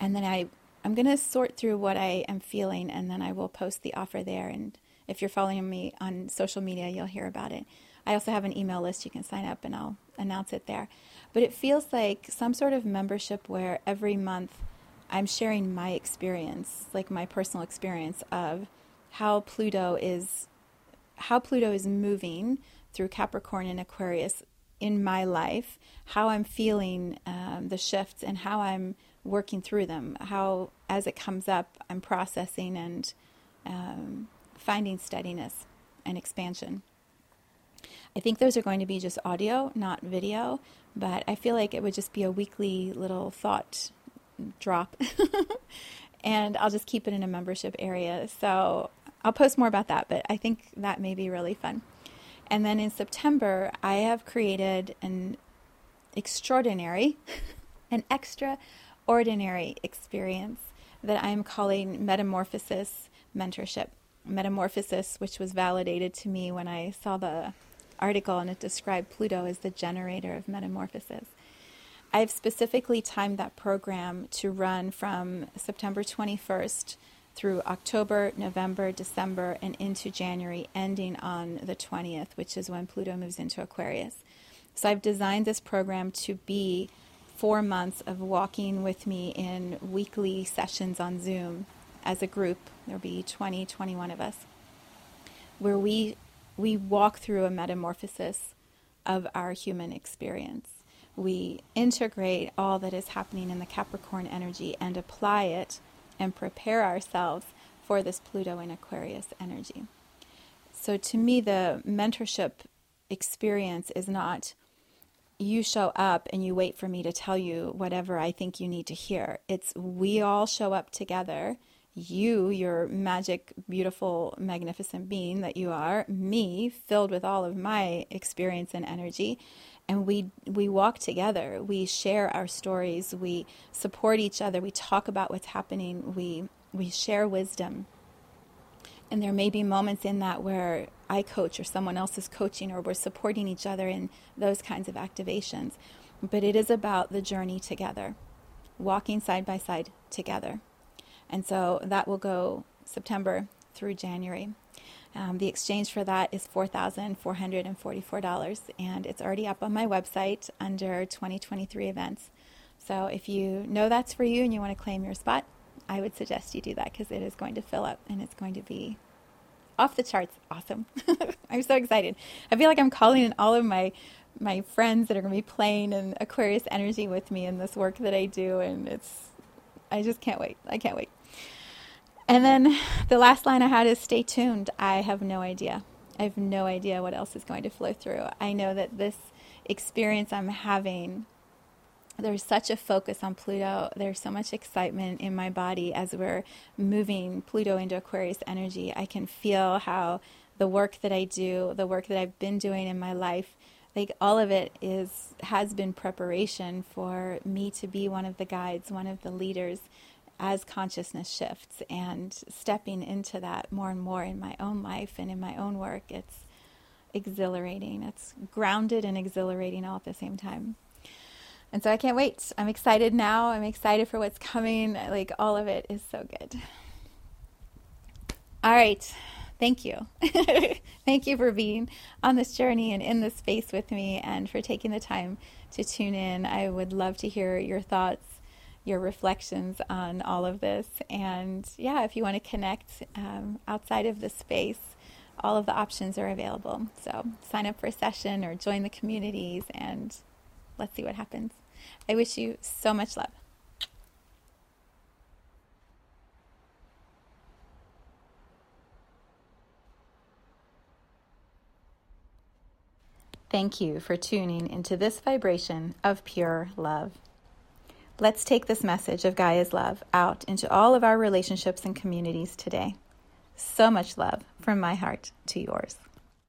and then I I'm going to sort through what I am feeling and then I will post the offer there. And if you're following me on social media, you'll hear about it. I also have an email list you can sign up and I'll announce it there. But it feels like some sort of membership where every month I'm sharing my experience, like my personal experience of how Pluto is how Pluto is moving through Capricorn and Aquarius in my life, how I'm feeling um, the shifts, and how I'm working through them. How, as it comes up, I'm processing and um, finding steadiness and expansion. I think those are going to be just audio, not video, but I feel like it would just be a weekly little thought drop. and I'll just keep it in a membership area. So I'll post more about that, but I think that may be really fun. And then in September, I have created an extraordinary, an extraordinary experience that I'm calling metamorphosis mentorship. Metamorphosis, which was validated to me when I saw the article and it described Pluto as the generator of metamorphosis. I've specifically timed that program to run from September 21st through October, November, December, and into January, ending on the 20th, which is when Pluto moves into Aquarius. So I've designed this program to be four months of walking with me in weekly sessions on Zoom as a group. There'll be 20, 21 of us, where we we walk through a metamorphosis of our human experience. We integrate all that is happening in the Capricorn energy and apply it and prepare ourselves for this Pluto and Aquarius energy. So, to me, the mentorship experience is not you show up and you wait for me to tell you whatever I think you need to hear. It's we all show up together. You, your magic, beautiful, magnificent being that you are, me, filled with all of my experience and energy. and we we walk together. We share our stories. We support each other. We talk about what's happening. We we share wisdom. And there may be moments in that where I coach or someone else is coaching or we're supporting each other in those kinds of activations. But it is about the journey together walking side by side together and so that will go September through January um, the exchange for that is $4,444, and it's already up on my website under 2023 events. So if you know that's for you and you want to claim your spot, I would suggest you do that because it is going to fill up and it's going to be off the charts awesome. I'm so excited. I feel like I'm calling in all of my my friends that are going to be playing in Aquarius energy with me in this work that I do and it's I just can't wait. I can't wait. And then the last line I had is stay tuned. I have no idea. I have no idea what else is going to flow through. I know that this experience I'm having, there's such a focus on Pluto. There's so much excitement in my body as we're moving Pluto into Aquarius energy. I can feel how the work that I do, the work that I've been doing in my life, like all of it is has been preparation for me to be one of the guides, one of the leaders as consciousness shifts and stepping into that more and more in my own life and in my own work, it's exhilarating. It's grounded and exhilarating all at the same time. And so I can't wait. I'm excited now. I'm excited for what's coming. Like all of it is so good. All right. Thank you. Thank you for being on this journey and in this space with me and for taking the time to tune in. I would love to hear your thoughts your reflections on all of this. And yeah, if you want to connect um, outside of the space, all of the options are available. So sign up for a session or join the communities and let's see what happens. I wish you so much love. Thank you for tuning into this vibration of pure love. Let's take this message of Gaia's love out into all of our relationships and communities today. So much love from my heart to yours.